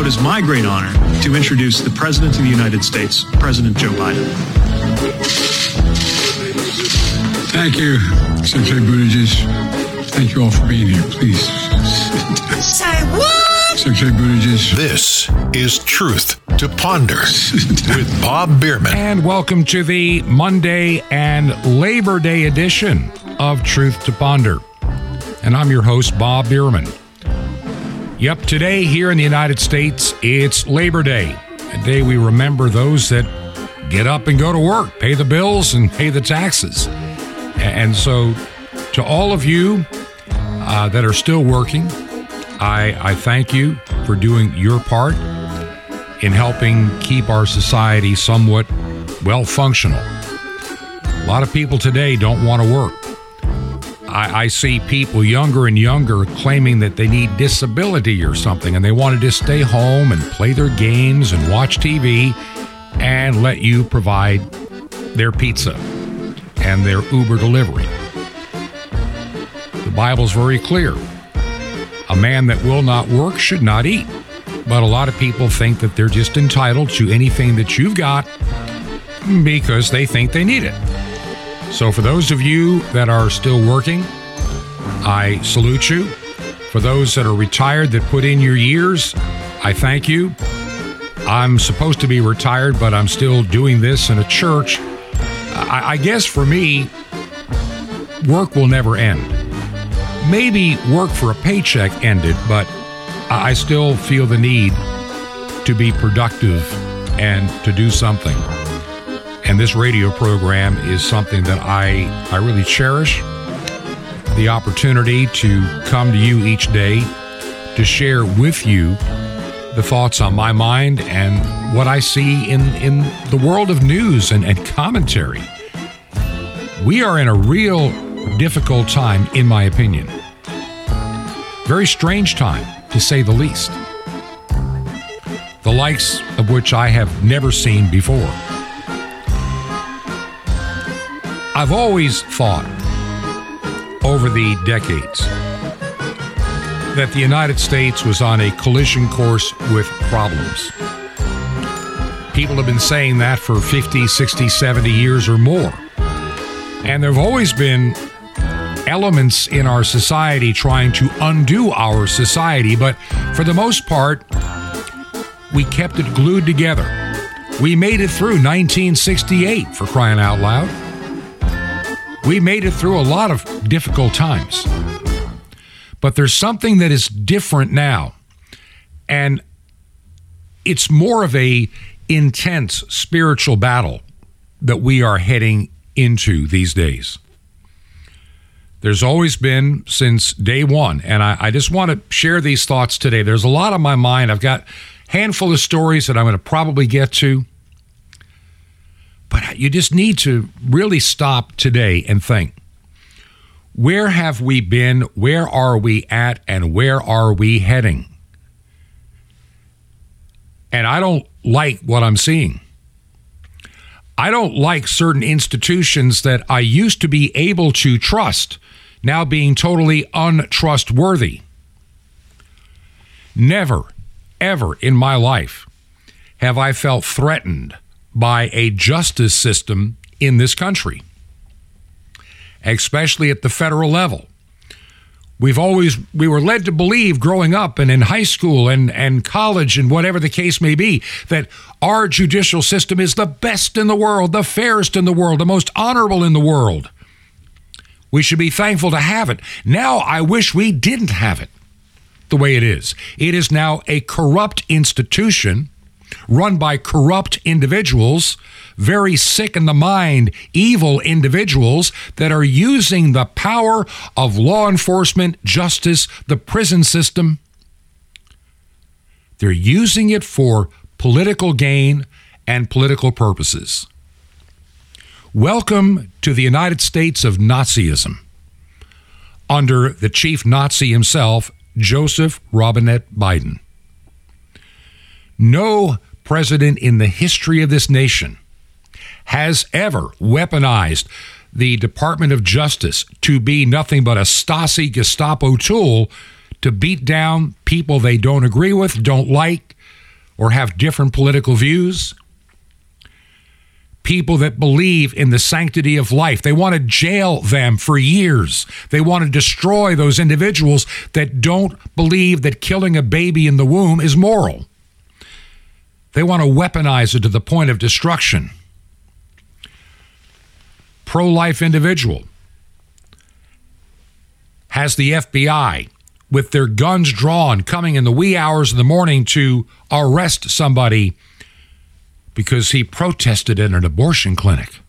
now it is my great honor to introduce the President of the United States, President Joe Biden. Thank you, Secretary Buttigieg. Thank you all for being here. Please. Say what? Secretary Buttigieg. This is Truth to Ponder with Bob Bierman. And welcome to the Monday and Labor Day edition of Truth to Ponder. And I'm your host, Bob Bierman. Yep, today here in the United States, it's Labor Day, a day we remember those that get up and go to work, pay the bills, and pay the taxes. And so, to all of you uh, that are still working, I, I thank you for doing your part in helping keep our society somewhat well functional. A lot of people today don't want to work. I, I, see people younger and younger claiming that they need disability or something and they want to just stay home and play their games and watch TV and let you provide their pizza and their Uber delivery. The Bible's very clear. A man that will not work should not eat. But a lot of people think that they're just entitled to anything that you've got because they think they need it. So, for those of you that are still working, I salute you. For those that are retired that put in your years, I thank you. I'm supposed to be retired, but I'm still doing this in a church. I, I guess for me, work will never end. Maybe work for a paycheck ended, but I still feel the need to be productive and to do something. And this radio program is something that I, I really cherish. The opportunity to come to you each day to share with you the thoughts on my mind and what I see in, in the world of news and, and commentary. We are in a real difficult time, in my opinion. Very strange time, to say the least. The likes of which I have never seen before. I've always thought over the decades that the United States was on a collision course with problems. People have been saying that for 50, 60, 70 years or more. And there have always been elements in our society trying to undo our society, but for the most part, we kept it glued together. We made it through 1968 for crying out loud. We made it through a lot of difficult times. But there's something that is different now. And it's more of a intense spiritual battle that we are heading into these days. There's always been since day one, and I, I just want to share these thoughts today. There's a lot on my mind. I've got handful of stories that I'm going to probably get to. But you just need to really stop today and think where have we been? Where are we at? And where are we heading? And I don't like what I'm seeing. I don't like certain institutions that I used to be able to trust now being totally untrustworthy. Never, ever in my life have I felt threatened by a justice system in this country, especially at the federal level. We've always we were led to believe growing up and in high school and, and college and whatever the case may be that our judicial system is the best in the world, the fairest in the world, the most honorable in the world. We should be thankful to have it. Now I wish we didn't have it the way it is. It is now a corrupt institution run by corrupt individuals, very sick in the mind, evil individuals that are using the power of law enforcement, justice, the prison system. They're using it for political gain and political purposes. Welcome to the United States of Nazism under the chief Nazi himself, Joseph Robinette Biden. No president in the history of this nation has ever weaponized the Department of Justice to be nothing but a Stasi Gestapo tool to beat down people they don't agree with, don't like, or have different political views. People that believe in the sanctity of life. They want to jail them for years. They want to destroy those individuals that don't believe that killing a baby in the womb is moral. They want to weaponize it to the point of destruction. Pro life individual has the FBI with their guns drawn coming in the wee hours of the morning to arrest somebody because he protested at an abortion clinic.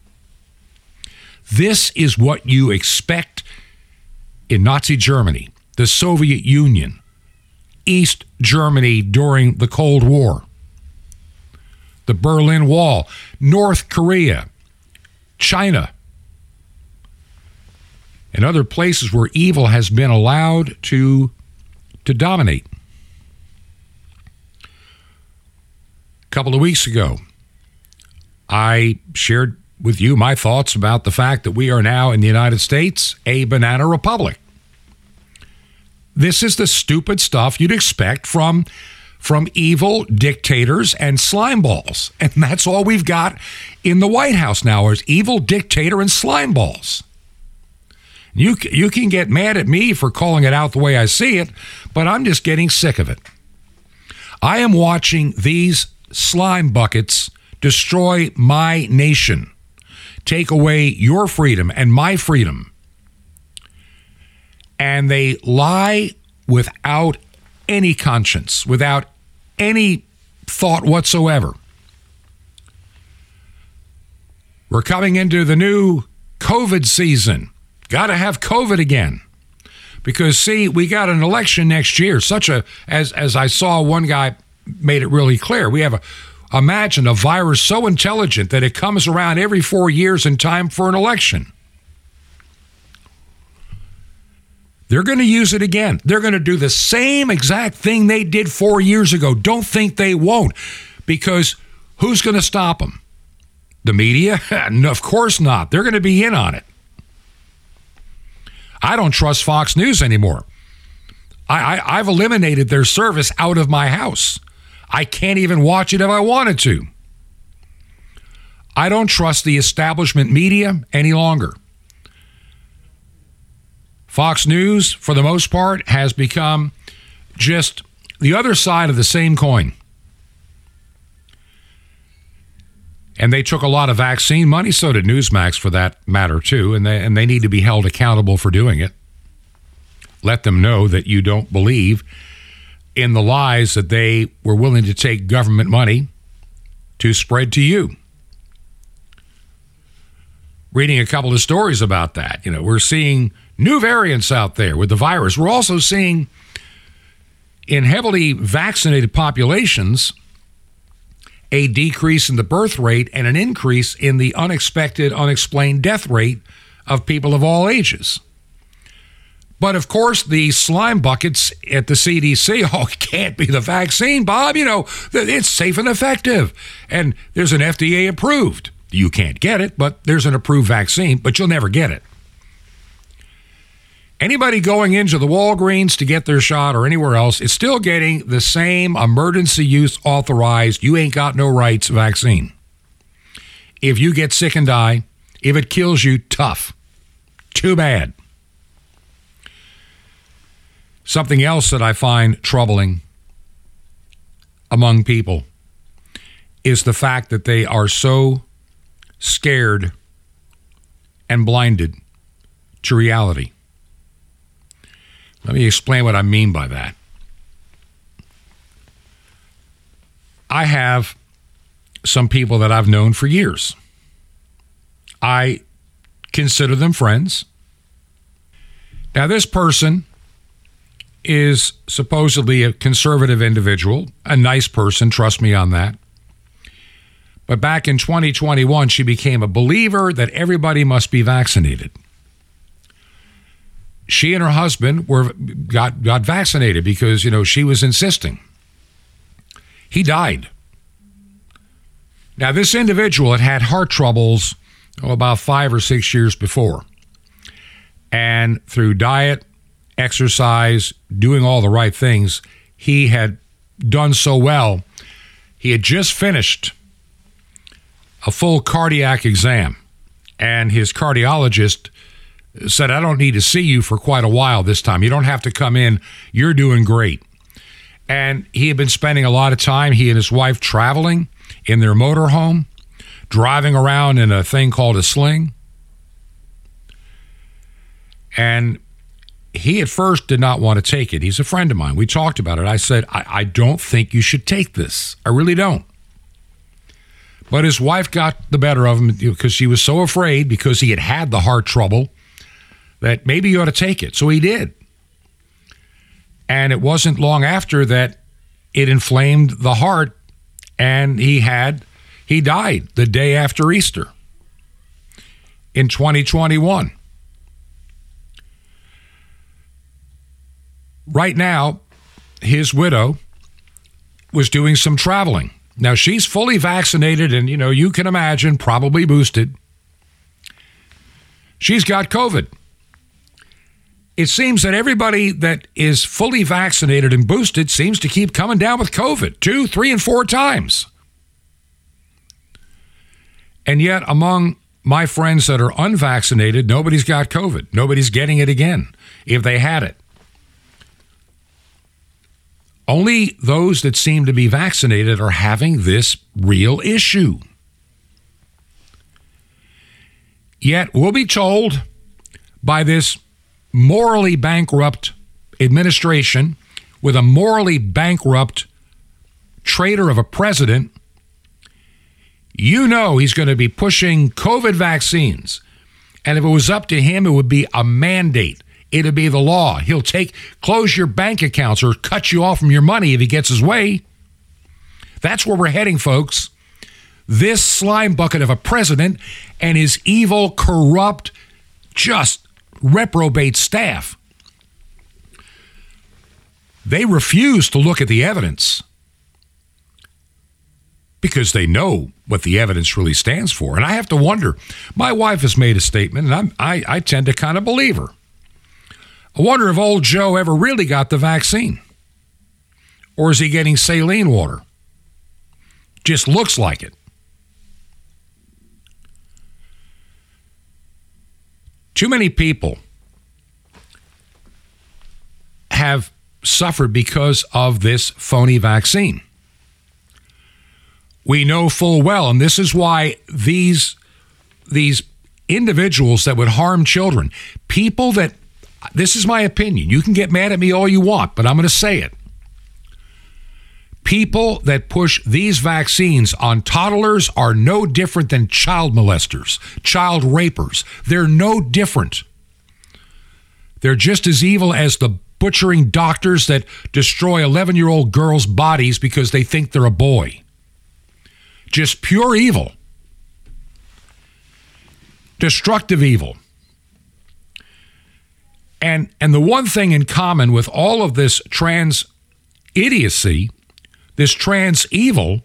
This is what you expect in Nazi Germany, the Soviet Union, East Germany during the Cold War, the Berlin Wall, North Korea, China, and other places where evil has been allowed to, to dominate. A couple of weeks ago, I shared with you my thoughts about the fact that we are now in the United States a banana republic. This is the stupid stuff you'd expect from from evil dictators and slime balls. And that's all we've got in the White House now is evil dictator and slime balls. You you can get mad at me for calling it out the way I see it, but I'm just getting sick of it. I am watching these slime buckets destroy my nation, take away your freedom and my freedom. And they lie without any conscience, without any thought whatsoever. We're coming into the new COVID season. Got to have COVID again. Because see, we got an election next year. Such a as as I saw one guy made it really clear. We have a imagine a virus so intelligent that it comes around every 4 years in time for an election. They're going to use it again. They're going to do the same exact thing they did 4 years ago. Don't think they won't because who's going to stop them? The media? of course not. They're going to be in on it. I don't trust Fox News anymore. I, I, I've eliminated their service out of my house. I can't even watch it if I wanted to. I don't trust the establishment media any longer. Fox News, for the most part, has become just the other side of the same coin. And they took a lot of vaccine money, so did Newsmax for that matter, too, and they, and they need to be held accountable for doing it. Let them know that you don't believe in the lies that they were willing to take government money to spread to you. Reading a couple of stories about that. You know, we're seeing new variants out there with the virus. We're also seeing in heavily vaccinated populations a decrease in the birth rate and an increase in the unexpected, unexplained death rate of people of all ages. But of course, the slime buckets at the CDC, oh, it can't be the vaccine, Bob. You know, it's safe and effective. And there's an FDA approved. You can't get it, but there's an approved vaccine, but you'll never get it. Anybody going into the Walgreens to get their shot or anywhere else is still getting the same emergency use authorized, you ain't got no rights vaccine. If you get sick and die, if it kills you, tough. Too bad. Something else that I find troubling among people is the fact that they are so scared and blinded to reality. Let me explain what I mean by that. I have some people that I've known for years. I consider them friends. Now, this person is supposedly a conservative individual, a nice person, trust me on that. But back in 2021, she became a believer that everybody must be vaccinated she and her husband were got got vaccinated because you know she was insisting. He died. Now this individual had had heart troubles oh, about five or six years before, and through diet, exercise, doing all the right things. He had done so well. He had just finished a full cardiac exam, and his cardiologist said, I don't need to see you for quite a while this time. You don't have to come in. You're doing great. And he had been spending a lot of time, he and his wife, traveling in their motorhome, driving around in a thing called a sling. And he at first did not want to take it. He's a friend of mine. We talked about it. I said, I, I don't think you should take this. I really don't. But his wife got the better of him because she was so afraid because he had had the heart trouble that maybe you ought to take it. So he did. And it wasn't long after that it inflamed the heart and he had he died the day after Easter in 2021. Right now, his widow was doing some traveling. Now she's fully vaccinated and you know, you can imagine probably boosted. She's got COVID. It seems that everybody that is fully vaccinated and boosted seems to keep coming down with COVID two, three, and four times. And yet, among my friends that are unvaccinated, nobody's got COVID. Nobody's getting it again if they had it. Only those that seem to be vaccinated are having this real issue. Yet we'll be told by this morally bankrupt administration with a morally bankrupt traitor of a president, you know he's going to be pushing COVID vaccines. And if it was up to him, it would be a mandate. It'd be the law. He'll take, close your bank accounts or cut you off from your money if he gets his way. That's where we're heading, folks. This slime bucket of a president and his evil, corrupt, just reprobate staff. They refuse to look at the evidence because they know what the evidence really stands for. And I have to wonder my wife has made a statement, and I'm, I, I tend to kind of believe her. I wonder if old Joe ever really got the vaccine. Or is he getting saline water? Just looks like it. Too many people have suffered because of this phony vaccine. We know full well, and this is why these these individuals that would harm children, people that this is my opinion. You can get mad at me all you want, but I'm going to say it. People that push these vaccines on toddlers are no different than child molesters, child rapers. They're no different. They're just as evil as the butchering doctors that destroy 11 year old girls' bodies because they think they're a boy. Just pure evil. Destructive evil. And, and the one thing in common with all of this trans idiocy this trans evil,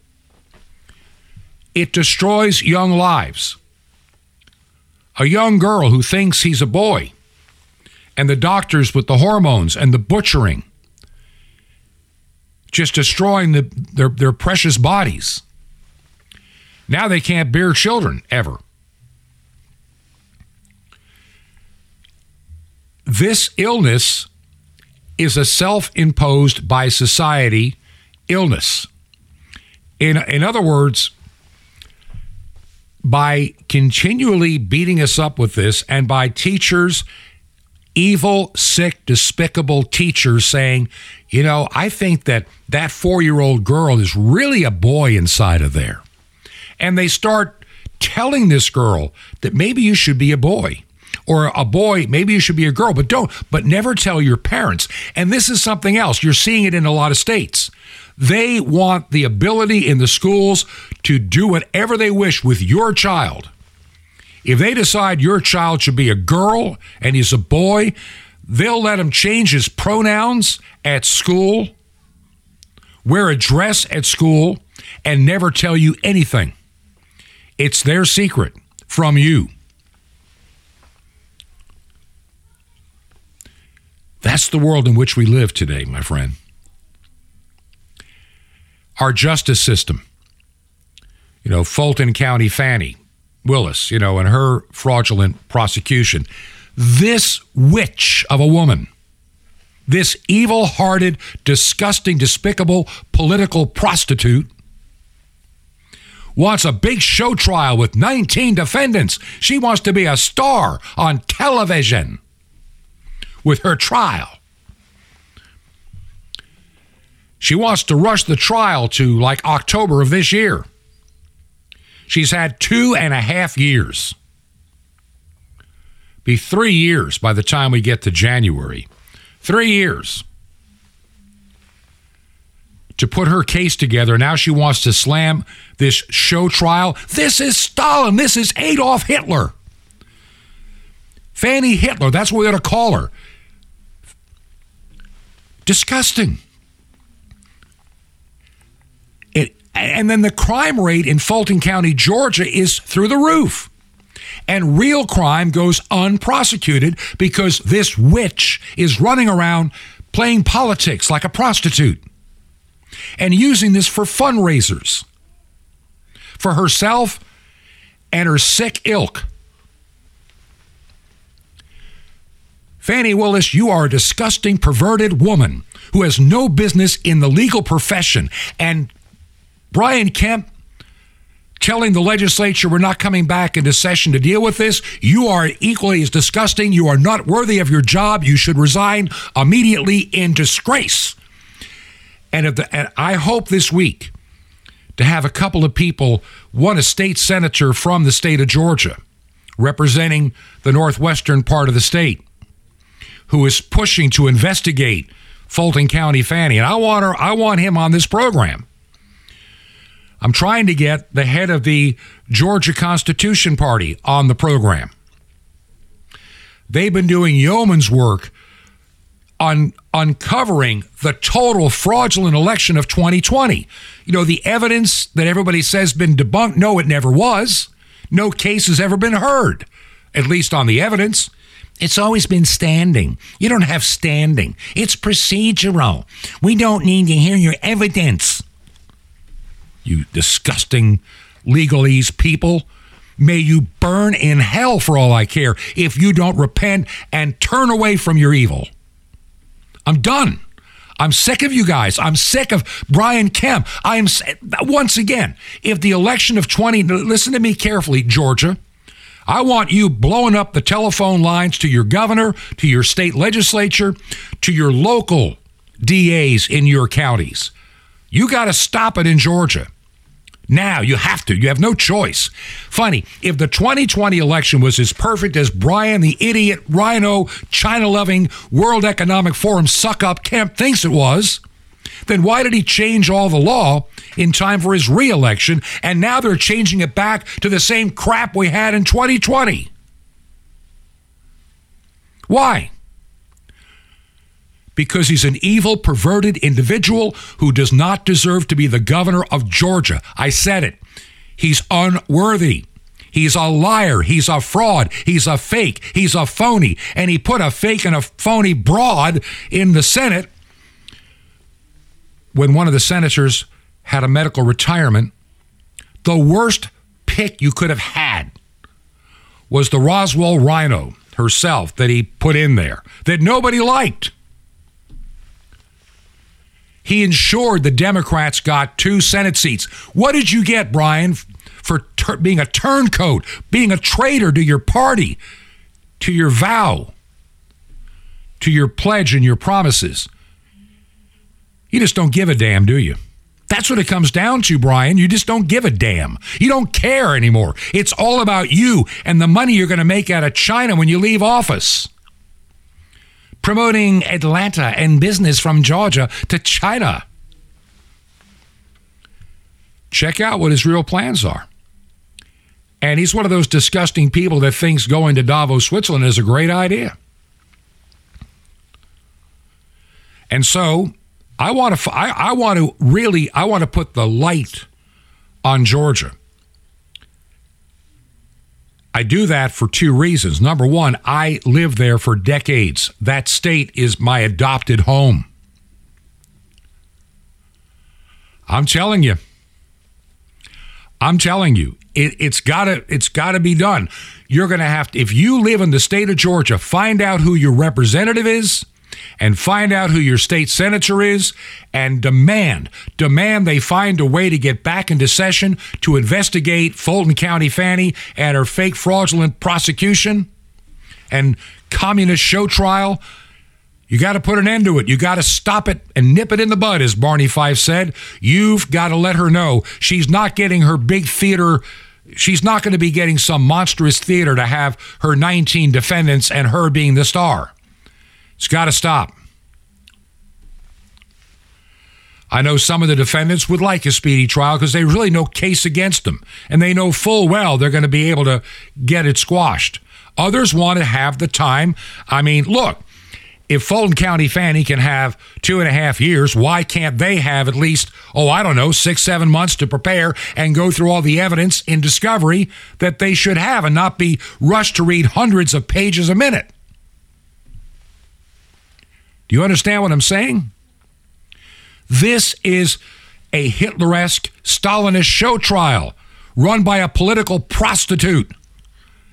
it destroys young lives. A young girl who thinks he's a boy, and the doctors with the hormones and the butchering, just destroying the, their, their precious bodies. Now they can't bear children ever. This illness is a self imposed by society illness. In, in other words, by continually beating us up with this and by teachers, evil, sick, despicable teachers saying, you know, I think that that four year old girl is really a boy inside of there. And they start telling this girl that maybe you should be a boy or a boy, maybe you should be a girl, but don't, but never tell your parents. And this is something else. You're seeing it in a lot of states. They want the ability in the schools to do whatever they wish with your child. If they decide your child should be a girl and he's a boy, they'll let him change his pronouns at school, wear a dress at school, and never tell you anything. It's their secret from you. That's the world in which we live today, my friend. Our justice system, you know, Fulton County Fani Willis, you know, and her fraudulent prosecution. This witch of a woman, this evil hearted, disgusting, despicable political prostitute wants a big show trial with 19 defendants. She wants to be a star on television with her trial. She wants to rush the trial to like October of this year. She's had two and a half years. Be three years by the time we get to January. Three years to put her case together. Now she wants to slam this show trial. This is Stalin. This is Adolf Hitler. Fanny Hitler. That's what we ought to call her. Disgusting. It, and then the crime rate in Fulton County, Georgia is through the roof. And real crime goes unprosecuted because this witch is running around playing politics like a prostitute and using this for fundraisers for herself and her sick ilk. Fani Willis, you are a disgusting, perverted woman who has no business in the legal profession. And Brian Kemp telling the legislature we're not coming back into session to deal with this, you are equally as disgusting. You are not worthy of your job. You should resign immediately in disgrace. And, the, and I hope this week to have a couple of people, one a state senator from the state of Georgia, representing the northwestern part of the state, who is pushing to investigate Fulton County Fani. And I want her, I want him on this program. I'm trying to get the head of the Georgia Constitution Party on the program. They've been doing yeoman's work on uncovering the total fraudulent election of 2020. You know, the evidence that everybody says been debunked, no, it never was. No case has ever been heard, at least on the evidence. It's always been standing. You don't have standing. It's procedural. We don't need to hear your evidence. You disgusting legalese people. May you burn in hell for all I care if you don't repent and turn away from your evil. I'm done. I'm sick of you guys. I'm sick of Brian Kemp. I am once again, if the election of 20 listen to me carefully, Georgia. I want you blowing up the telephone lines to your governor, to your state legislature, to your local DAs in your counties. You got to stop it in Georgia. Now you have to. You have no choice. Funny, if the 2020 election was as perfect as Brian, the idiot, rhino, China loving, World Economic Forum suck up Kemp thinks it was, then why did he change all the law in time for his reelection? And now they're changing it back to the same crap we had in 2020. Why? Because he's an evil, perverted individual who does not deserve to be the governor of Georgia. I said it. He's unworthy. He's a liar. He's a fraud. He's a fake. He's a phony. And he put a fake and a phony broad in the Senate when one of the senators had a medical retirement. The worst pick you could have had was the Roswell Rhino herself that he put in there that nobody liked. He ensured the Democrats got two Senate seats. What did you get, Brian, for ter- being a turncoat, being a traitor to your party, to your vow, to your pledge and your promises? You just don't give a damn, do you? That's what it comes down to, Brian. You just don't give a damn. You don't care anymore. It's all about you and the money you're going to make out of China when you leave office promoting Atlanta and business from Georgia to China. Check out what his real plans are. And he's one of those disgusting people that thinks going to Davos, Switzerland is a great idea. And so I want to I, I want to really I want to put the light on Georgia. I do that for two reasons. Number one, I lived there for decades. That state is my adopted home. I'm telling you. I'm telling you, it, it's gotta it's gotta be done. You're gonna have to if you live in the state of Georgia, find out who your representative is and find out who your state senator is and demand demand they find a way to get back into session to investigate Fulton County Fani and her fake fraudulent prosecution and communist show trial. You got to put an end to it. You got to stop it and nip it in the bud, as Barney Fife said. You've got to let her know she's not getting her big theater. She's not going to be getting some monstrous theater to have her 19 defendants and her being the star. It's got to stop. I know some of the defendants would like a speedy trial because they really no case against them, and they know full well they're going to be able to get it squashed. Others want to have the time. I mean, look, if Fulton County Fani can have two and a half years, why can't they have at least, oh, I don't know, six, seven months to prepare and go through all the evidence in discovery that they should have and not be rushed to read hundreds of pages a minute? Do you understand what I'm saying? This is a Hitleresque, Stalinist show trial run by a political prostitute,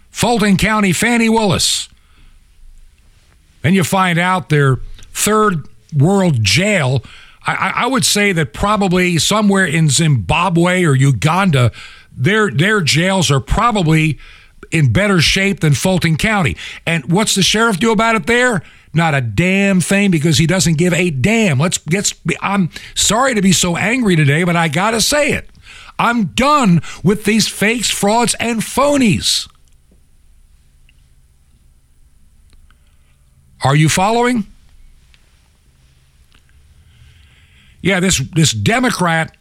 Fulton County Fani Willis. And you find out their third world jail. I, I, would say that probably somewhere in Zimbabwe or Uganda, their their jails are probably in better shape than Fulton County. And what's the sheriff do about it there? Not a damn thing because he doesn't give a damn. Let's get. I'm sorry to be so angry today, but I gotta say it. I'm done with these fakes, frauds, and phonies. Are you following? Yeah, this this Democrat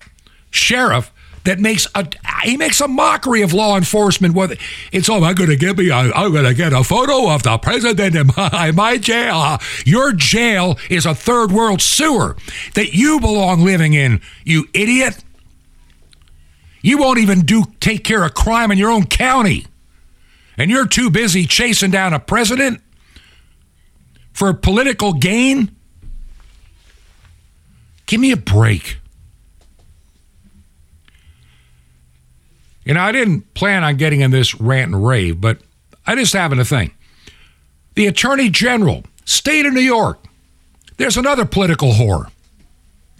sheriff that makes a he makes a mockery of law enforcement. With it's oh, I'm going to give me a, I'm going to get a photo of the president in my, my jail. Uh, your jail is a third world sewer that you belong living in. You idiot. You won't even do take care of crime in your own county, and you're too busy chasing down a president for political gain. Give me a break. You know, I didn't plan on getting in this rant and rave, but I just having a thing. The Attorney General, state of New York, there's another political whore.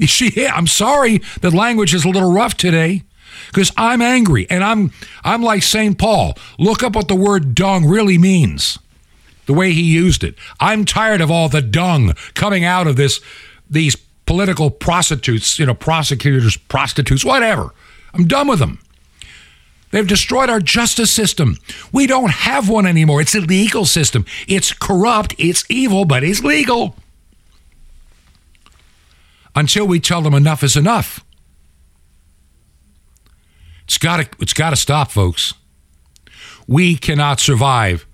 She, I'm sorry that language is a little rough today because I'm angry and I'm I'm like St. Paul. Look up what the word dung really means. The way he used it. I'm tired of all the dung coming out of this these political prostitutes, you know, prosecutors, prostitutes, whatever. I'm done with them. They've destroyed our justice system. We don't have one anymore. It's a legal system. It's corrupt, it's evil, but it's legal. Until we tell them enough is enough. It's got to it's got to stop, folks. We cannot survive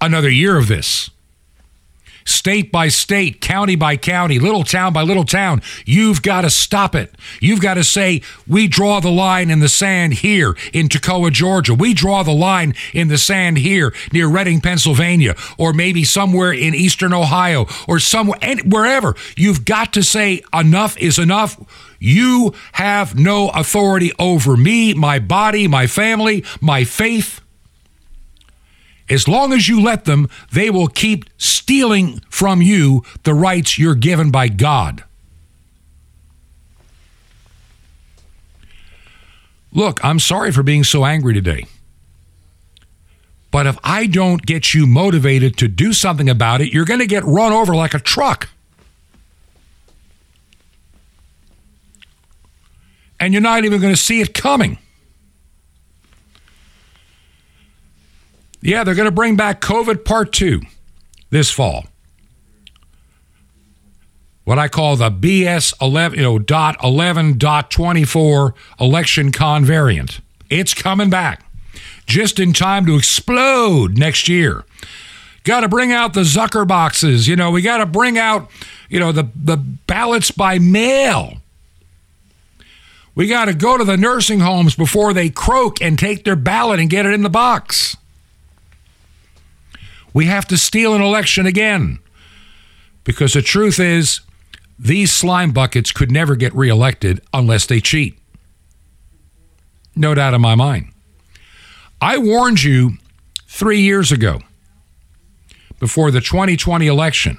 another year of this state by state, county by county, little town by little town. You've got to stop it. You've got to say, we draw the line in the sand here in Toccoa, Georgia. We draw the line in the sand here near Reading, Pennsylvania, or maybe somewhere in eastern Ohio, or somewhere, wherever. You've got to say, enough is enough. You have no authority over me, my body, my family, my faith. As long as you let them, they will keep stealing from you the rights you're given by God. Look, I'm sorry for being so angry today. But if I don't get you motivated to do something about it, you're going to get run over like a truck. And you're not even going to see it coming. Yeah, they're going to bring back COVID Part 2 this fall. What I call the BS 11, you know, dot 11 dot 24 election con variant. It's coming back just in time to explode next year. Got to bring out the Zucker boxes. You know, we got to bring out, you know, the, the ballots by mail. We got to go to the nursing homes before they croak and take their ballot and get it in the box. We have to steal an election again. Because the truth is, these slime buckets could never get reelected unless they cheat. No doubt in my mind. I warned you three years ago before the 2020 election.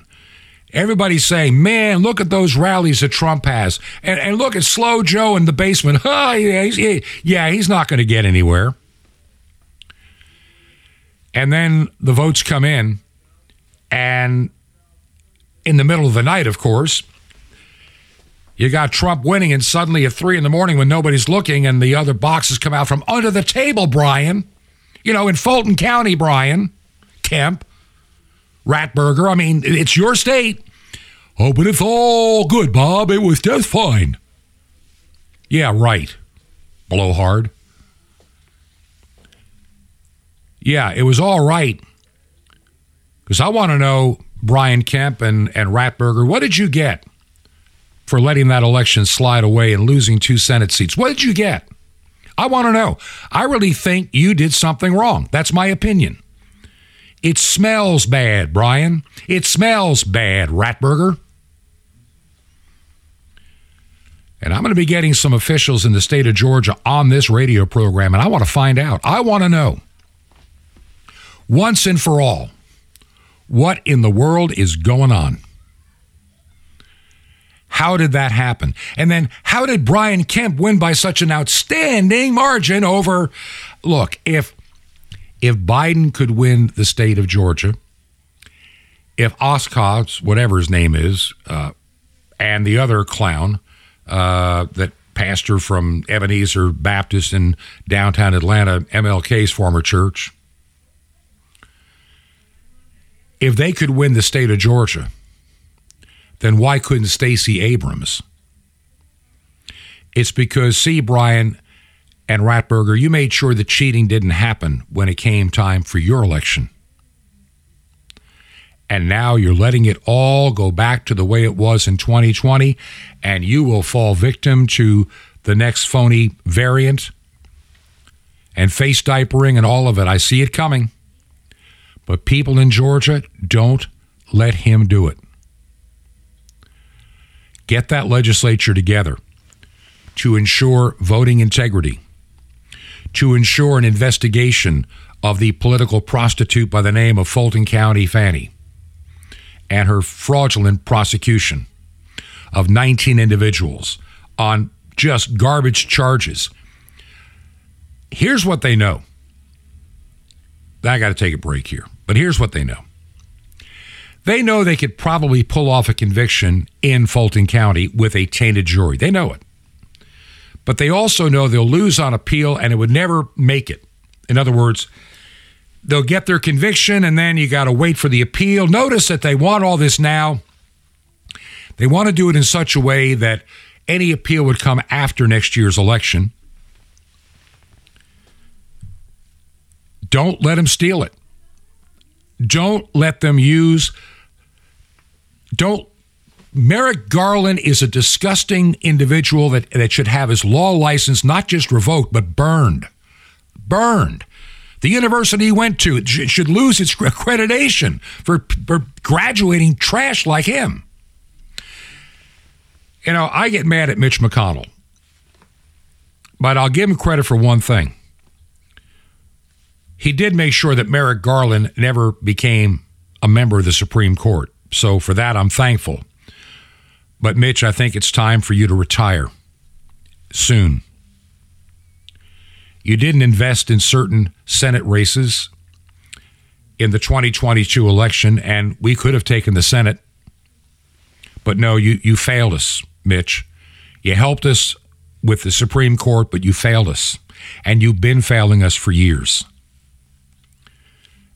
Everybody's saying, man, look at those rallies that Trump has. And, and look at Slow Joe in the basement. Oh, yeah, he's, yeah, he's not going to get anywhere. And then the votes come in, and in the middle of the night, of course, you got Trump winning, and suddenly at three in the morning when nobody's looking and the other boxes come out from under the table, Brian. You know, in Fulton County, Brian, Kemp, Ratburger. I mean, it's your state. Oh, but it's all good, Bob. It was just fine. Yeah, right. Blowhard. Yeah, it was all right. Because I want to know, Brian Kemp and, and Ratburger, what did you get for letting that election slide away and losing two Senate seats? What did you get? I want to know. I really think you did something wrong. That's my opinion. It smells bad, Brian. It smells bad, Ratburger. And I'm going to be getting some officials in the state of Georgia on this radio program, and I want to find out. I want to know once and for all what in the world is going on. How did that happen? And then how did Brian Kemp win by such an outstanding margin over? Look, if if Biden could win the state of Georgia, if Oscott, whatever his name is, uh, and the other clown, uh, that pastor from Ebenezer Baptist in downtown Atlanta, MLK's former church, if they could win the state of Georgia, then why couldn't Stacey Abrams? It's because, see, Brian and Ratburger, you made sure the cheating didn't happen when it came time for your election. And now you're letting it all go back to the way it was in 2020, and you will fall victim to the next phony variant and face diapering and all of it. I see it coming. But people in Georgia, don't let him do it. Get that legislature together to ensure voting integrity, to ensure an investigation of the political prostitute by the name of Fulton County Fani and her fraudulent prosecution of 19 individuals on just garbage charges. Here's what they know. I got to take a break here, but here's what they know. They know they could probably pull off a conviction in Fulton County with a tainted jury. They know it. But they also know they'll lose on appeal and it would never make it. In other words, they'll get their conviction and then you got to wait for the appeal. Notice that they want all this now. They want to do it in such a way that any appeal would come after next year's election. Don't let them steal it. Don't let them use don't Merrick Garland is a disgusting individual that, that should have his law license not just revoked, but burned. Burned. The university he went to should lose its accreditation for, for graduating trash like him. You know, I get mad at Mitch McConnell, but I'll give him credit for one thing. He did make sure that Merrick Garland never became a member of the Supreme Court. So for that, I'm thankful. But Mitch, I think it's time for you to retire soon. You didn't invest in certain Senate races in the 2022 election, and we could have taken the Senate. But no, you, you failed us, Mitch. You helped us with the Supreme Court, but you failed us. And you've been failing us for years.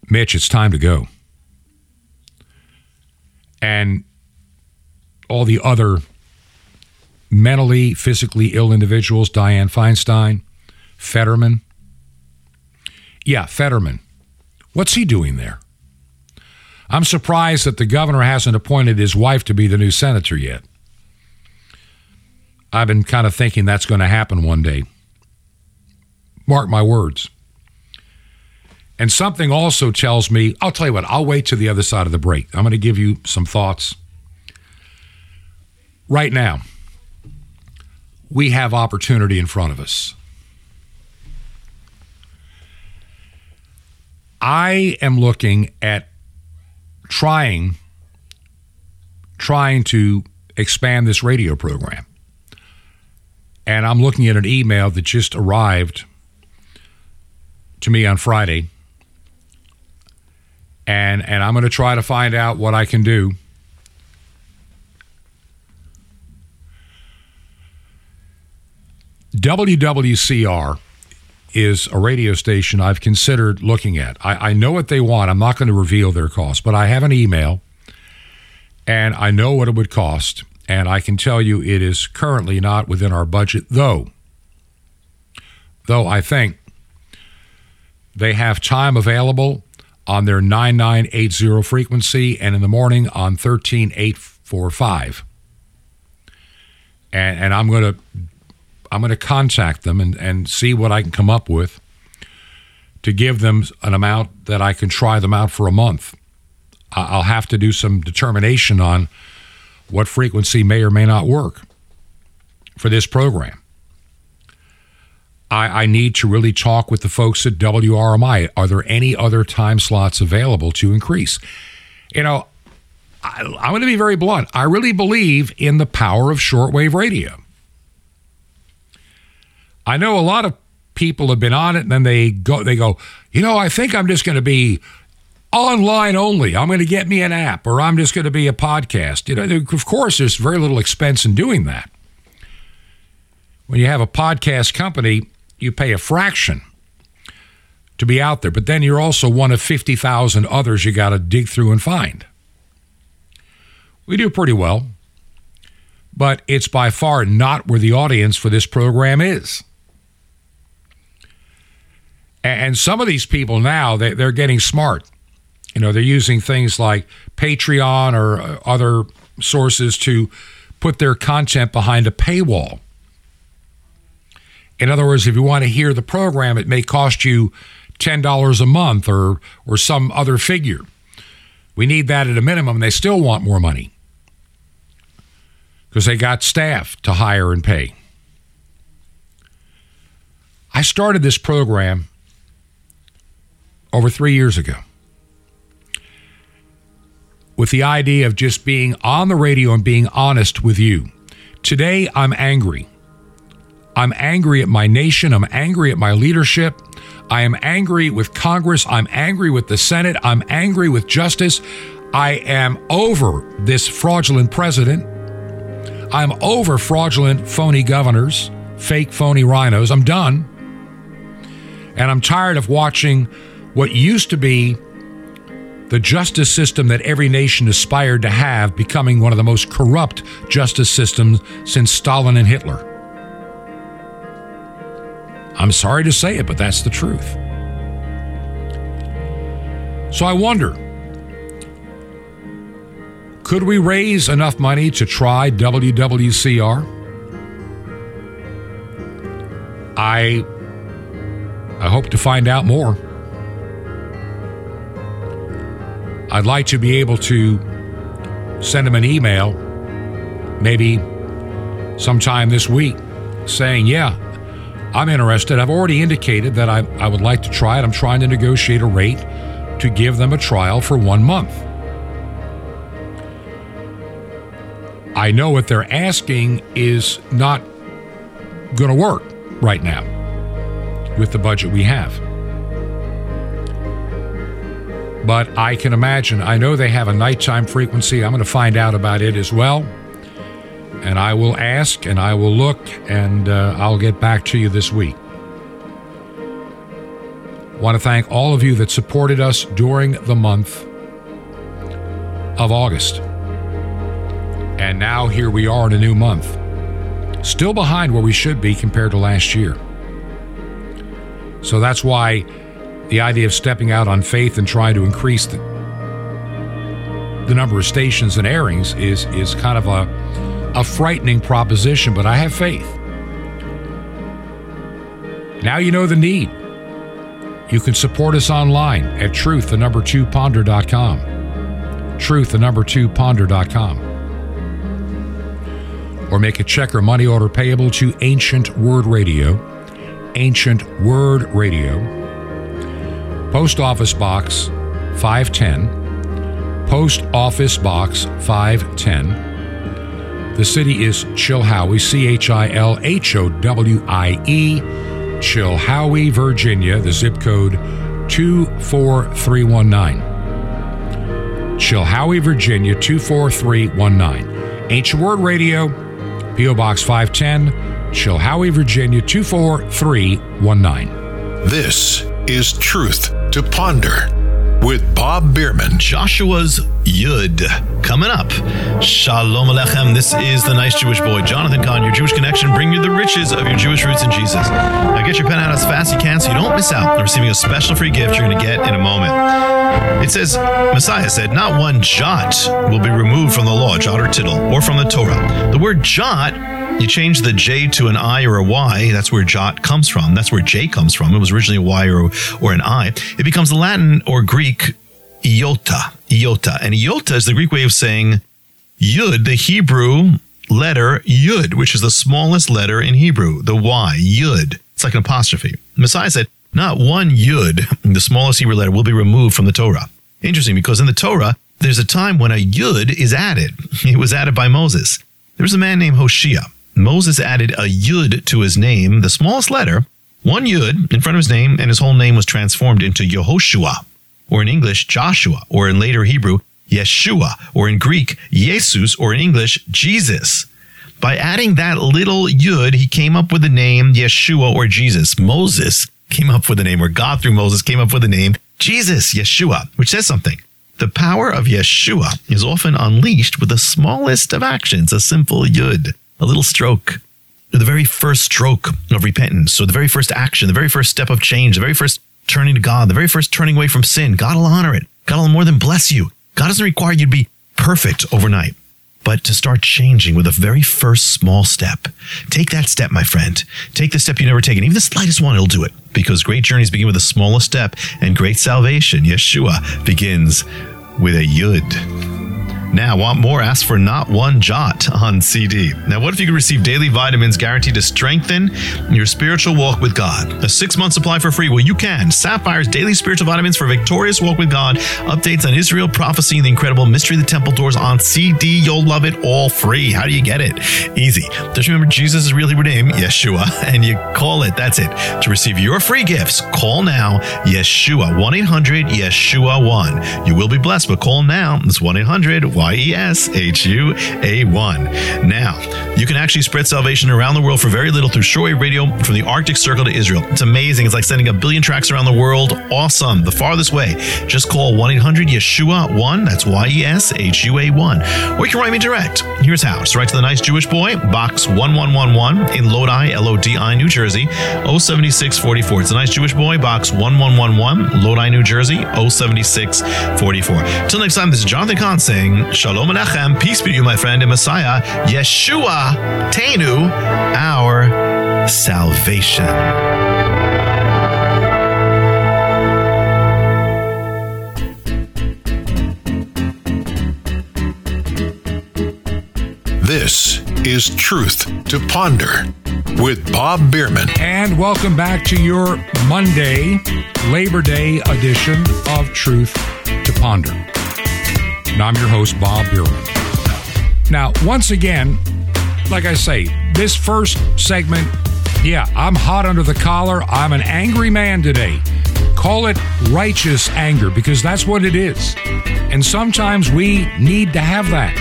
Mitch, it's time to go and all the other mentally, physically ill individuals, Dianne Feinstein, Fetterman. Yeah, Fetterman. What's he doing there? I'm surprised that the governor hasn't appointed his wife to be the new senator yet. I've been kind of thinking that's going to happen one day. Mark my words. And something also tells me, I'll tell you what, I'll wait to the other side of the break. I'm going to give you some thoughts. Right now, we have opportunity in front of us. I am looking at trying trying to expand this radio program. And I'm looking at an email that just arrived to me on Friday. And and I'm going to try to find out what I can do. WWCR is a radio station I've considered looking at. I, I know what they want. I'm not going to reveal their cost, but I have an email and I know what it would cost. And I can tell you it is currently not within our budget, though. Though I think they have time available on their 9980 frequency and in the morning on 13845. And, and I'm going to I'm going to contact them and, and see what I can come up with to give them an amount that I can try them out for a month. I'll have to do some determination on what frequency may or may not work for this program. I, I, need to really talk with the folks at WRMI. Are there any other time slots available to increase? You know, I, I'm going to be very blunt. I really believe in the power of shortwave radio. I know a lot of people have been on it and then they go they go, "You know, I think I'm just going to be online only. I'm going to get me an app or I'm just going to be a podcast." You know, of course there's very little expense in doing that. When you have a podcast company, you pay a fraction to be out there, but then you're also one of 50,000 others you got to dig through and find. We do pretty well, but it's by far not where the audience for this program is. And some of these people now, they're getting smart. You know, they're using things like Patreon or uh, other sources to put their content behind a paywall. In other words, if you want to hear the program, it may cost you $10 a month or, or some other figure. We need that at a minimum, and they still want more money because they got staff to hire and pay. I started this program over three years ago with the idea of just being on the radio and being honest with you. Today, I'm angry. I'm angry at my nation. I'm angry at my leadership. I am angry with Congress. I'm angry with the Senate. I'm angry with justice. I am over this fraudulent president. I'm over fraudulent, phony governors, fake, phony rhinos. I'm done. And I'm tired of watching what used to be the justice system that every nation aspired to have becoming one of the most corrupt justice systems since Stalin and Hitler. I'm sorry to say it, but that's the truth. So I wonder could we raise enough money to try WWCR? I I hope to find out more. I'd like to be able to send him an email, maybe sometime this week, saying, Yeah, I'm interested. I've already indicated that I, I would like to try it. I'm trying to negotiate a rate to give them a trial for one month. I know what they're asking is not going to work right now with the budget we have. But I can imagine, I know they have a nighttime frequency. I'm going to find out about it as well. And I will ask and I will look and uh, I'll get back to you this week. Want to thank all of you that supported us during the month of August. And now here we are in a new month. Still behind where we should be compared to last year. So that's why the idea of stepping out on faith and trying to increase the, the number of stations and airings is is kind of a a frightening proposition, but I have faith. Now you know the need. You can support us online at truth, the number two ponder.com. Truth, the number two ponder.com. Or make a check or money order payable to Ancient Word Radio. Ancient Word Radio. Post Office Box 510. Post Office Box 510. The city is Chilhowie, C H I L H O W I E, Chilhowie, Virginia. The zip code 24319. Chilhowie, Virginia 24319. Ancient Word Radio, P.O. Box 510, Chilhowie, Virginia 24319. This is Truth to Ponder with Bob Bierman. Joshua's Yud coming up. Shalom Alechem. This is the nice Jewish boy, Jonathan Cahn, your Jewish connection, bring you the riches of your Jewish roots in Jesus. Now get your pen out as fast as you can so you don't miss out on receiving a special free gift you're going to get in a moment. It says, Messiah said, Not one jot will be removed from the law, jot or tittle, or from the Torah. The word jot you change the J to an I or a Y, that's where jot comes from. That's where J comes from. It was originally a Y or, or an I. It becomes Latin or Greek iota, iota. And iota is the Greek way of saying yud, the Hebrew letter yud, which is the smallest letter in Hebrew, the Y, yud. It's like an apostrophe. Messiah said, not one yud, the smallest Hebrew letter, will be removed from the Torah. Interesting because in the Torah, there's a time when a yud is added. It was added by Moses. There was a man named Hoshea. Moses added a yud to his name, the smallest letter, one yud in front of his name, and his whole name was transformed into Yehoshua, or in English, Joshua, or in later Hebrew, Yeshua, or in Greek, Jesus, or in English, Jesus. By adding that little yud, he came up with the name Yeshua or Jesus. Moses came up with the name, or God through Moses came up with the name Jesus, Yeshua, which says something. The power of Yeshua is often unleashed with the smallest of actions, a simple yud a little stroke, the very first stroke of repentance, So the very first action, the very first step of change, the very first turning to God, the very first turning away from sin. God will honor it. God will more than bless you. God doesn't require you to be perfect overnight, but to start changing with a very first small step. Take that step, my friend. Take the step you've never taken. Even the slightest one, it'll do it. Because great journeys begin with the smallest step, and great salvation, Yeshua, begins with a yud. Now, want more? Ask for Not One Jot on CD. Now, what if you could receive daily vitamins guaranteed to strengthen your spiritual walk with God? A six month supply for free? Well, you can. Sapphire's daily spiritual vitamins for victorious walk with God, updates on Israel, prophecy, and the incredible mystery of the temple doors on CD. You'll love it all free. How do you get it? Easy. Just remember Jesus' real Hebrew name, Yeshua, and you call it. That's it. To receive your free gifts, call now Yeshua 1 800 Yeshua 1. You will be blessed, but call now. It's 1 800 Y E S H U A 1. Now, you can actually spread salvation around the world for very little through shortwave radio from the Arctic Circle to Israel. It's amazing. It's like sending a billion tracks around the world. Awesome. The farthest way. Just call 1 800 Yeshua 1. That's Y E S H U A 1. Or you can write me direct. Here's how. Just write to the nice Jewish boy, box 1111 in Lodi, L O D I, New Jersey, 07644. It's a nice Jewish boy, box 1111, Lodi, New Jersey, 07644. Till next time, this is Jonathan Cahn saying, Shalom Alechem, peace be to you, my friend and Messiah, Yeshua Tenu, our salvation. This is Truth to Ponder with Bob Bierman. And welcome back to your Monday, Labor Day edition of Truth to Ponder. And I'm your host, Bob Bierman. Now, once again, like I say, this first segment, yeah, I'm hot under the collar. I'm an angry man today. Call it righteous anger because that's what it is. And sometimes we need to have that.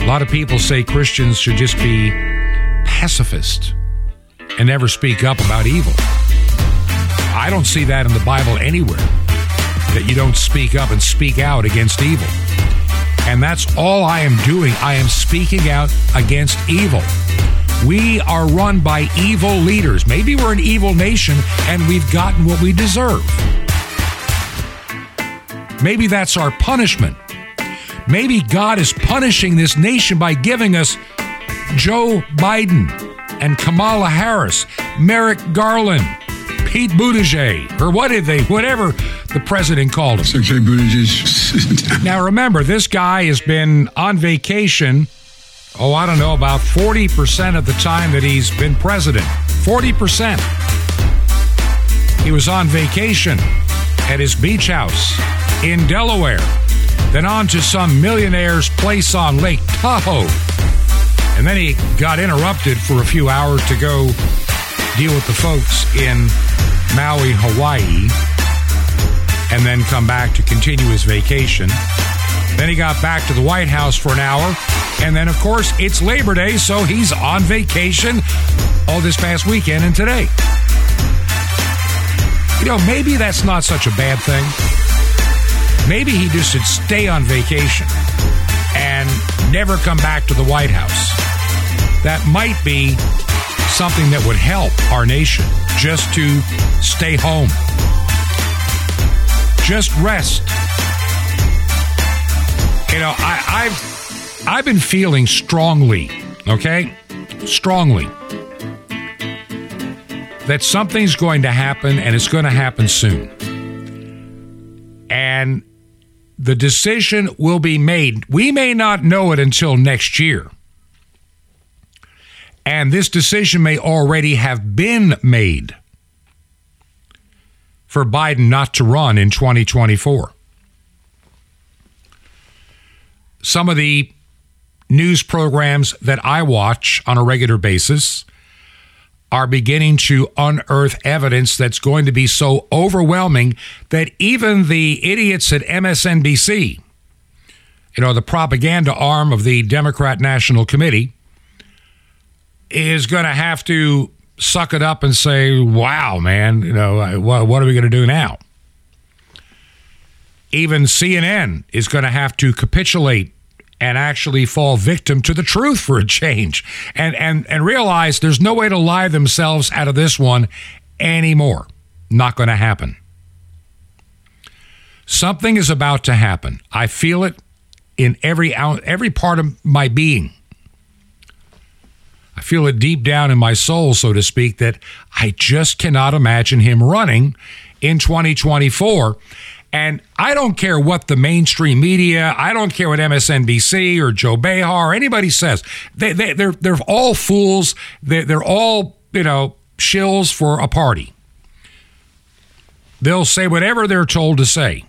A lot of people say Christians should just be pacifist and never speak up about evil. I don't see that in the Bible anywhere that you don't speak up and speak out against evil. And that's all I am doing. I am speaking out against evil. We are run by evil leaders. Maybe we're an evil nation and we've gotten what we deserve. Maybe that's our punishment. maybe God is punishing this nation by giving us Joe Biden and Kamala Harris, Merrick Garland, Pete Buttigieg, or what did they, whatever the president called him. Secretary Buttigieg. Now remember, this guy has been on vacation, oh, I don't know, about 40% of the time that he's been president. 40%. He was on vacation at his beach house in Delaware, then on to some millionaire's place on Lake Tahoe. And then he got interrupted for a few hours to go deal with the folks in Maui, Hawaii, and then come back to continue his vacation. Then he got back to the White House for an hour. And then, of course, it's Labor Day, so he's on vacation all this past weekend and today. You know, maybe that's not such a bad thing. Maybe he just should stay on vacation and never come back to the White House. That might be something that would help our nation just to stay home. Just rest. You know, I, I've I've been feeling strongly, okay? Strongly that something's going to happen and it's going to happen soon. And the decision will be made. We may not know it until next year. And this decision may already have been made for Biden not to run in 2024. Some of the news programs that I watch on a regular basis are beginning to unearth evidence that's going to be so overwhelming that even the idiots at MSNBC, you know, the propaganda arm of the Democrat National Committee, is going to have to suck it up and say, wow, man, you know, what what are we going to do now? Even CNN is going to have to capitulate and actually fall victim to the truth for a change and, and, and realize there's no way to lie themselves out of this one anymore. Not going to happen. Something is about to happen. I feel it in every every part of my being. I feel it deep down in my soul, so to speak, that I just cannot imagine him running in 2024. And I don't care what the mainstream media, I don't care what MSNBC or Joy Behar or anybody says. They, they, they're, they're all fools. They're, they're all, you know, shills for a party. They'll say whatever they're told to say.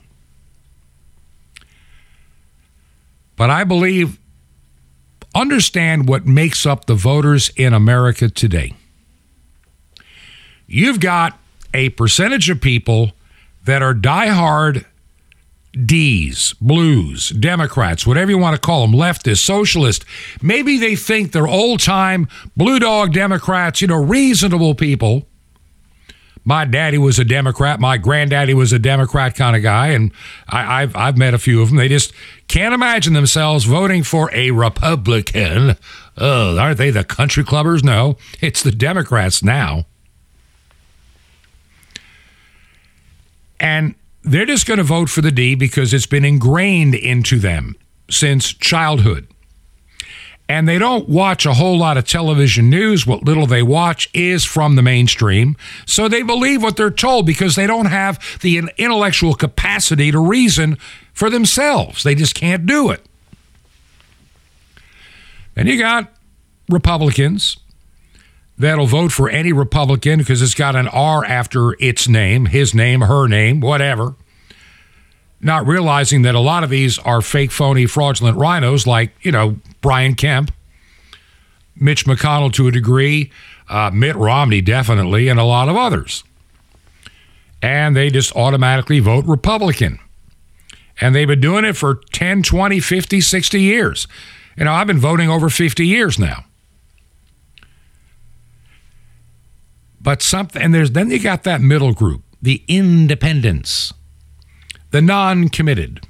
But I believe, understand what makes up the voters in America today. You've got a percentage of people that are diehard D's, blues, Democrats, whatever you want to call them, leftist, socialist. Maybe they think they're old time blue dog Democrats, you know, reasonable people. My daddy was a Democrat. My granddaddy was a Democrat kind of guy, and I, have I've met a few of them. They just can't imagine themselves voting for a Republican. Oh, aren't they the country clubbers? No, it's the Democrats now. And they're just going to vote for the D because it's been ingrained into them since childhood. And they don't watch a whole lot of television news. What little they watch is from the mainstream. So they believe what they're told because they don't have the intellectual capacity to reason for themselves. They just can't do it. And you got Republicans that'll vote for any Republican because it's got an R after its name, his name, her name, whatever. Not realizing that a lot of these are fake, phony, fraudulent rhinos like, you know, Brian Kemp, Mitch McConnell to a degree, uh, Mitt Romney definitely, and a lot of others. And they just automatically vote Republican. And they've been doing it for 10, 20, 50, 60 years. You know, I've been voting over 50 years now. But something, and there's then you got that middle group, the independents, the non committed,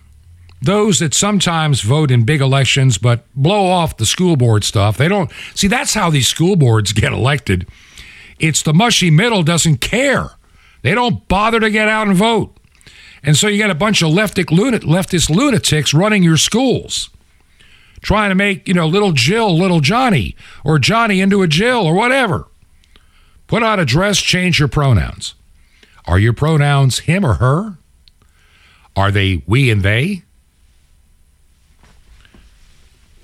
those that sometimes vote in big elections but blow off the school board stuff. They don't see that's how these school boards get elected. It's the mushy middle doesn't care. They don't bother to get out and vote. And so you got a bunch of leftist, lunat- leftist lunatics running your schools, trying to make, you know, little Jill, little Johnny, or Johnny into a Jill, or whatever. Put on a dress, change your pronouns. Are your pronouns him or her? Are they we and they?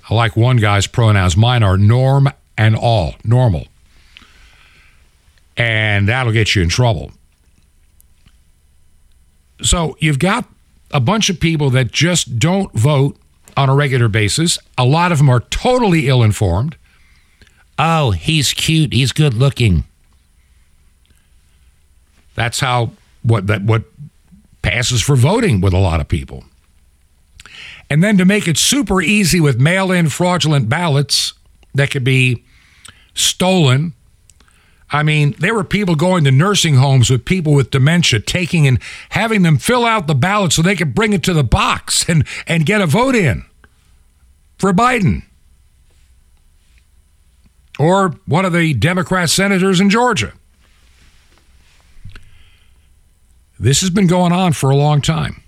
I like one guy's pronouns. Mine are norm and all, normal. And that'll get you in trouble. So you've got a bunch of people that just don't vote on a regular basis. A lot of them are totally ill informed. Oh, he's cute. He's good looking. That's how what that what passes for voting with a lot of people. And then to make it super easy with mail-in fraudulent ballots that could be stolen I mean, there were people going to nursing homes with people with dementia, taking and having them fill out the ballot so they could bring it to the box and, and get a vote in for Biden or one of the Democrat senators in Georgia. This has been going on for a long time.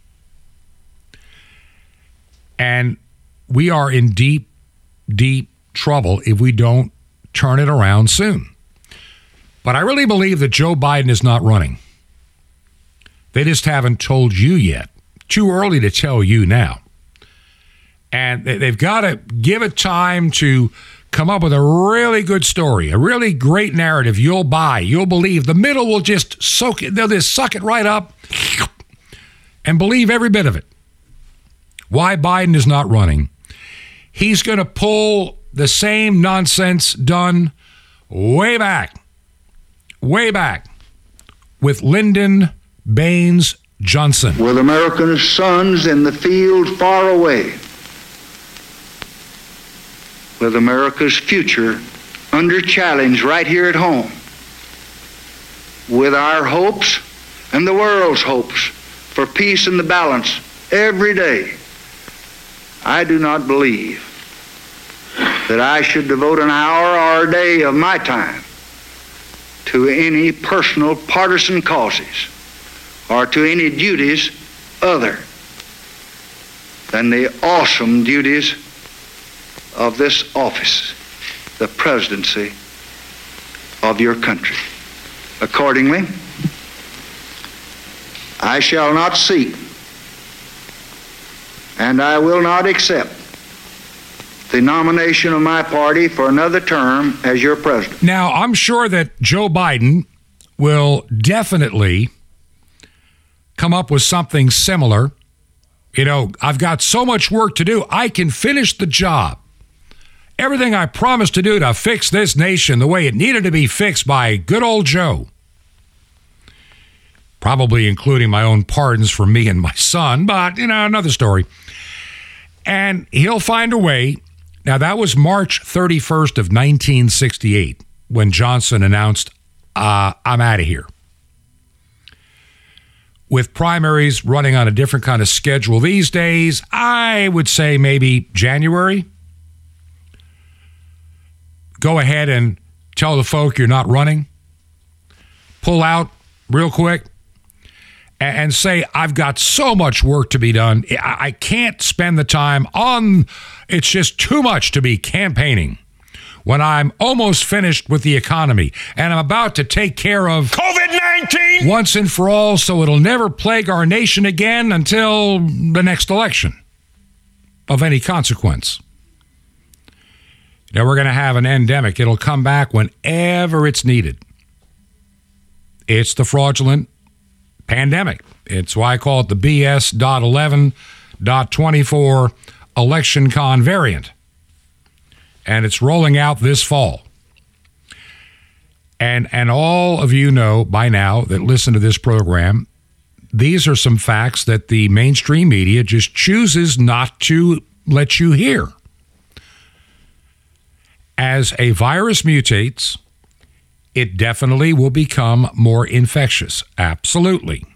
And we are in deep, deep trouble if we don't turn it around soon. But I really believe that Joe Biden is not running. They just haven't told you yet. Too early to tell you now. And they've got to give it time to come up with a really good story, a really great narrative you'll buy, you'll believe. The middle will just soak it, they'll just suck it right up and believe every bit of it. Why Biden is not running. He's going to pull the same nonsense done way back way back with Lyndon Baines Johnson. With American sons in the field far away. With America's future under challenge right here at home. With our hopes and the world's hopes for peace and the balance every day. I do not believe that I should devote an hour or a day of my time to any personal partisan causes or to any duties other than the awesome duties of this office, the presidency of your country. Accordingly, I shall not seek and I will not accept the nomination of my party for another term as your president. Now, I'm sure that Joe Biden will definitely come up with something similar. You know, I've got so much work to do, I can finish the job. Everything I promised to do to fix this nation the way it needed to be fixed by good old Joe. Probably including my own pardons for me and my son, but, you know, another story. And he'll find a way now, that was March 31st of 1968 when Johnson announced, uh, I'm out of here. With primaries running on a different kind of schedule these days, I would say maybe January. Go ahead and tell the folk you're not running. Pull out real quick and say, I've got so much work to be done. I can't spend the time on, it's just too much to be campaigning when I'm almost finished with the economy and I'm about to take care of COVID 19 once and for all so it'll never plague our nation again until the next election of any consequence. Now, we're going to have an endemic. It'll come back whenever it's needed. It's the fraudulent pandemic. It's why I call it the BS.11.24 election con variant. And it's rolling out this fall. And and all of you know by now that listen to this program, these are some facts that the mainstream media just chooses not to let you hear. As a virus mutates, it definitely will become more infectious. Absolutely.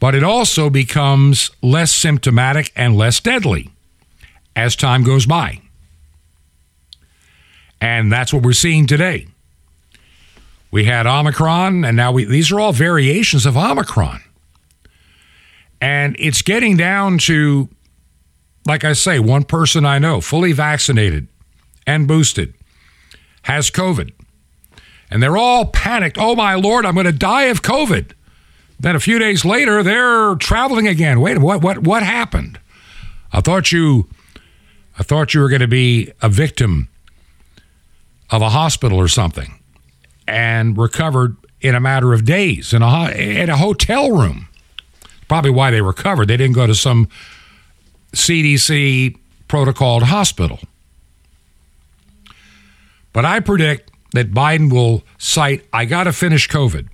But it also becomes less symptomatic and less deadly as time goes by. And that's what we're seeing today. We had Omicron, and now we, these are all variations of Omicron. And it's getting down to, like I say, one person I know, fully vaccinated and boosted, has COVID. And they're all panicked. Oh, my Lord, I'm going to die of COVID. Then a few days later, they're traveling again. Wait, what, what, what happened? I thought you, I thought you were going to be a victim of a hospital or something and recovered in a matter of days in a, in a hotel room. Probably why they recovered. They didn't go to some CDC protocoled hospital. But I predict that Biden will cite, I got to finish COVID.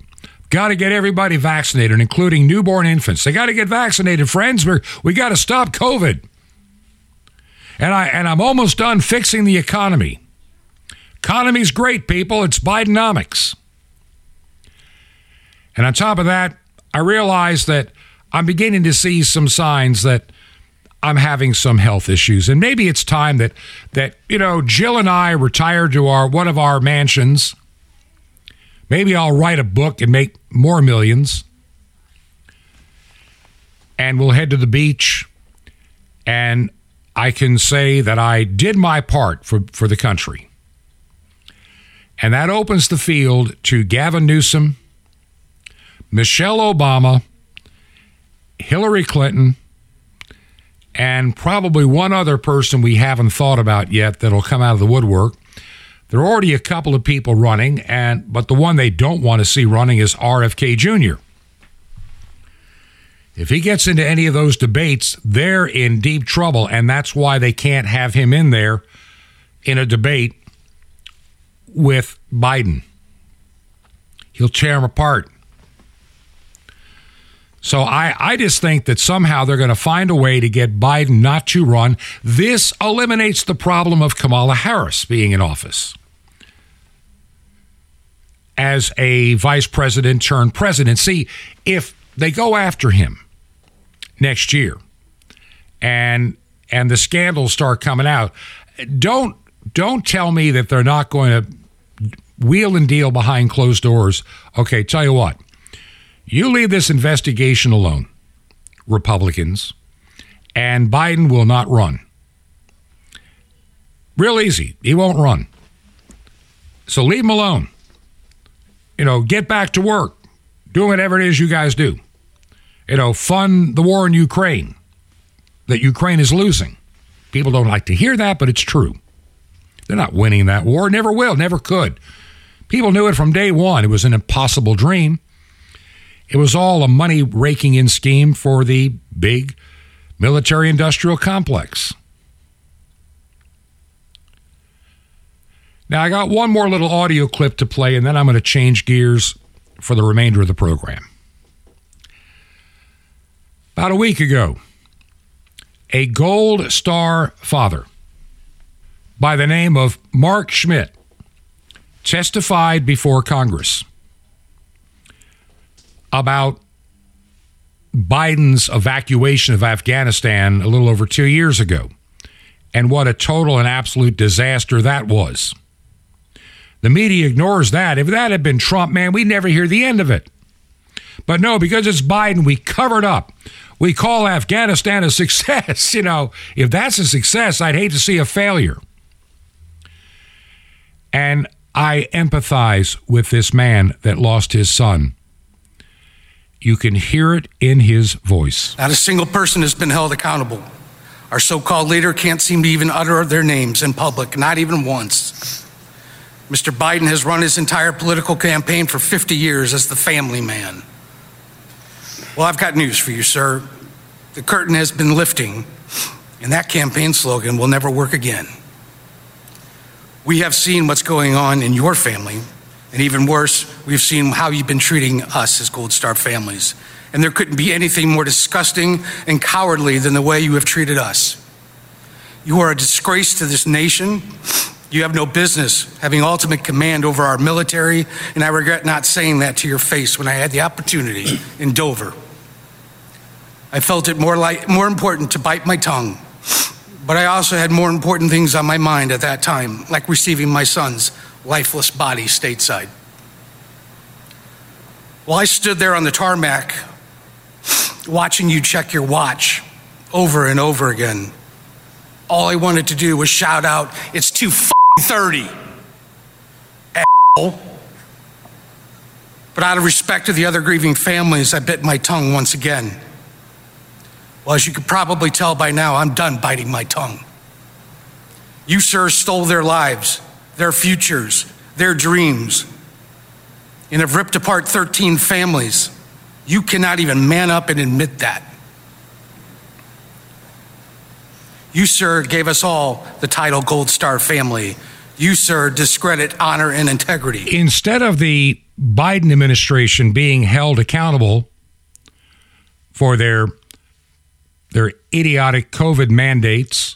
Got to get everybody vaccinated, including newborn infants. They got to get vaccinated, friends. We're, we got to stop COVID. And, I, and I'm almost done fixing the economy. Economy's great, people. It's Bidenomics. And on top of that, I realize that I'm beginning to see some signs that I'm having some health issues. And maybe it's time that that, you know, Jill and I retire to our one of our mansions. Maybe I'll write a book and make more millions. And we'll head to the beach and I can say that I did my part for, for the country. And that opens the field to Gavin Newsom, Michelle Obama, Hillary Clinton, and probably one other person we haven't thought about yet that'll come out of the woodwork. There are already a couple of people running, and but the one they don't want to see running is RFK Jr. If he gets into any of those debates, they're in deep trouble, and that's why they can't have him in there in a debate with Biden. He'll tear him apart. So I, I just think that somehow they're going to find a way to get Biden not to run. This eliminates the problem of Kamala Harris being in office as a vice president turned president. See, if they go after him next year and and the scandals start coming out, don't don't tell me that they're not going to wheel and deal behind closed doors. Okay, tell you what you leave this investigation alone, Republicans, and Biden will not run. Real easy. He won't run. So leave him alone. You know, get back to work. Do whatever it is you guys do. You know, fund the war in Ukraine that Ukraine is losing. People don't like to hear that, but it's true. They're not winning that war, never will, never could. People knew it from day one. It was an impossible dream. It was all a money raking in scheme for the big military industrial complex. Now, I got one more little audio clip to play, and then I'm going to change gears for the remainder of the program. About a week ago, a Gold Star father by the name of Mark Schmitz testified before Congress about Biden's evacuation of Afghanistan a little over two years ago and what a total and absolute disaster that was. The media ignores that. If that had been Trump, man, we'd never hear the end of it. But no, because it's Biden, we covered up. We call Afghanistan a success. You know, if that's a success, I'd hate to see a failure. And I empathize with this man that lost his son you can hear it in his voice. Not a single person has been held accountable. Our so called leader can't seem to even utter their names in public, not even once. Mr. Biden has run his entire political campaign for 50 years as the family man. Well, I've got news for you, sir. The curtain has been lifting, and that campaign slogan will never work again. We have seen what's going on in your family and even worse, we've seen how you've been treating us as Gold Star families. And there couldn't be anything more disgusting and cowardly than the way you have treated us. You are a disgrace to this nation. You have no business having ultimate command over our military, and I regret not saying that to your face when I had the opportunity in Dover. I felt it more, like, more important to bite my tongue, but I also had more important things on my mind at that time, like receiving my son's lifeless body stateside. While I stood there on the tarmac watching you check your watch over and over again. All I wanted to do was shout out, it's 2.30, asshole. But out of respect to the other grieving families, I bit my tongue once again. Well, as you could probably tell by now, I'm done biting my tongue. You, sir, stole their lives, their futures, their dreams, and have ripped apart 13 families. You cannot even man up and admit that. You, sir, gave us all the title Gold Star family. You, sir, discredit honor and integrity. Instead of the Biden administration being held accountable for their their idiotic COVID mandates,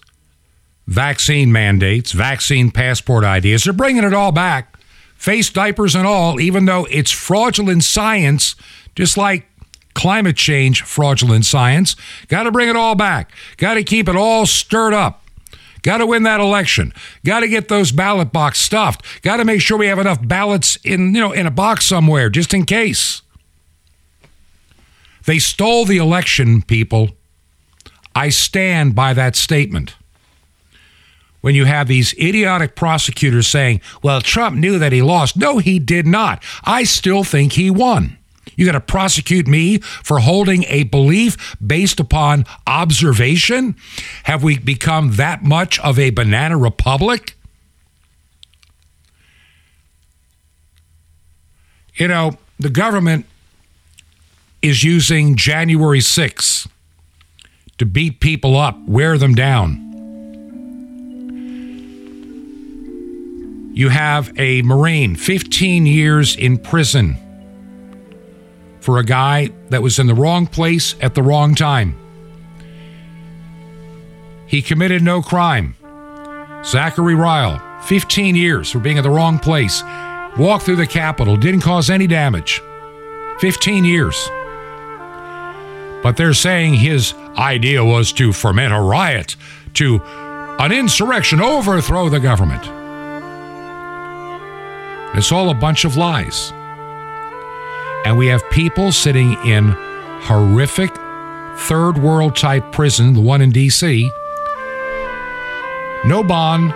vaccine mandates, vaccine passport ideas, they're bringing it all back, face diapers and all, even though it's fraudulent science, just like climate change fraudulent science. Got to bring it all back. Got to keep it all stirred up. Got to win that election. Got to get those ballot box stuffed. Got to make sure we have enough ballots in, you know, in a box somewhere just in case. They stole the election, people. I stand by that statement. When you have these idiotic prosecutors saying, well, Trump knew that he lost. No, he did not. I still think he won. You got to prosecute me for holding a belief based upon observation? Have we become that much of a banana republic? You know, the government is using January 6th to beat people up, wear them down. You have a Marine, 15 years in prison for a guy that was in the wrong place at the wrong time. He committed no crime. Zachary Rehl, 15 years for being in the wrong place. Walked through the Capitol, didn't cause any damage. 15 years. But they're saying his idea was to foment a riot, to an insurrection, overthrow the government. It's all a bunch of lies. And we have people sitting in horrific third world type prison, the one in D.C., no bond,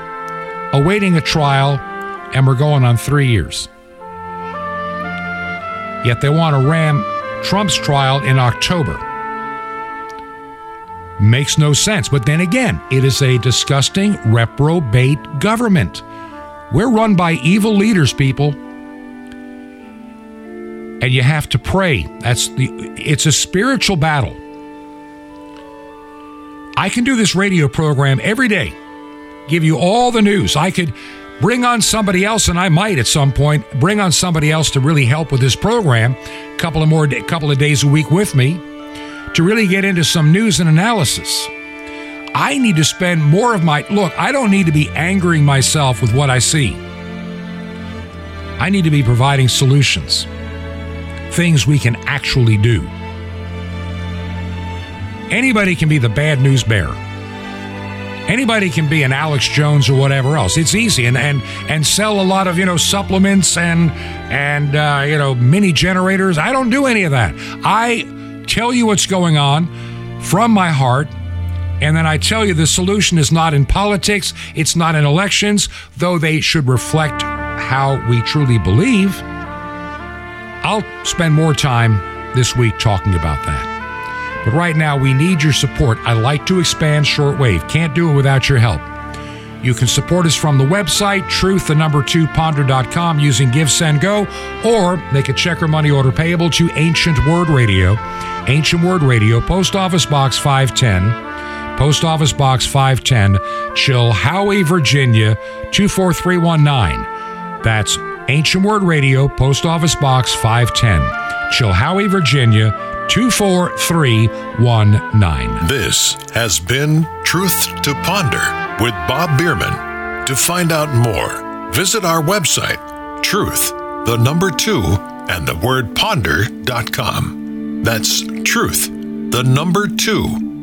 awaiting a trial, and we're going on three years. Yet they want to ram Trump's trial in October. Makes no sense. But then again, it is a disgusting reprobate government. We're run by evil leaders, people and you have to pray. That's the it's a spiritual battle. I can do this radio program every day. Give you all the news. I could bring on somebody else and I might at some point bring on somebody else to really help with this program, a couple of more a couple of days a week with me to really get into some news and analysis. I need to spend more of my look, I don't need to be angering myself with what I see. I need to be providing solutions things we can actually do. Anybody can be the bad news bearer. Anybody can be an Alex Jones or whatever else. It's easy and and and sell a lot of you know supplements and and uh, you know mini generators. I don't do any of that. I tell you what's going on from my heart, and then I tell you the solution is not in politics. It's not in elections, though they should reflect how we truly believe. I'll spend more time this week talking about that. But right now, we need your support. I like to expand shortwave. Can't do it without your help. You can support us from the website, truth, the number two, ponder.com, using Give, Send, Go, or make a check or money order payable to Ancient Word Radio. Ancient Word Radio, Post Office Box 510, Post Office Box 510, Chilhowie, Virginia 24319. That's Ancient Word Radio, Post Office Box 510, Chilhowie, Virginia 24319. This has been Truth to Ponder with Bob Bierman. To find out more, visit our website, truth, the number two, and the word ponder.com. That's truth, the number two,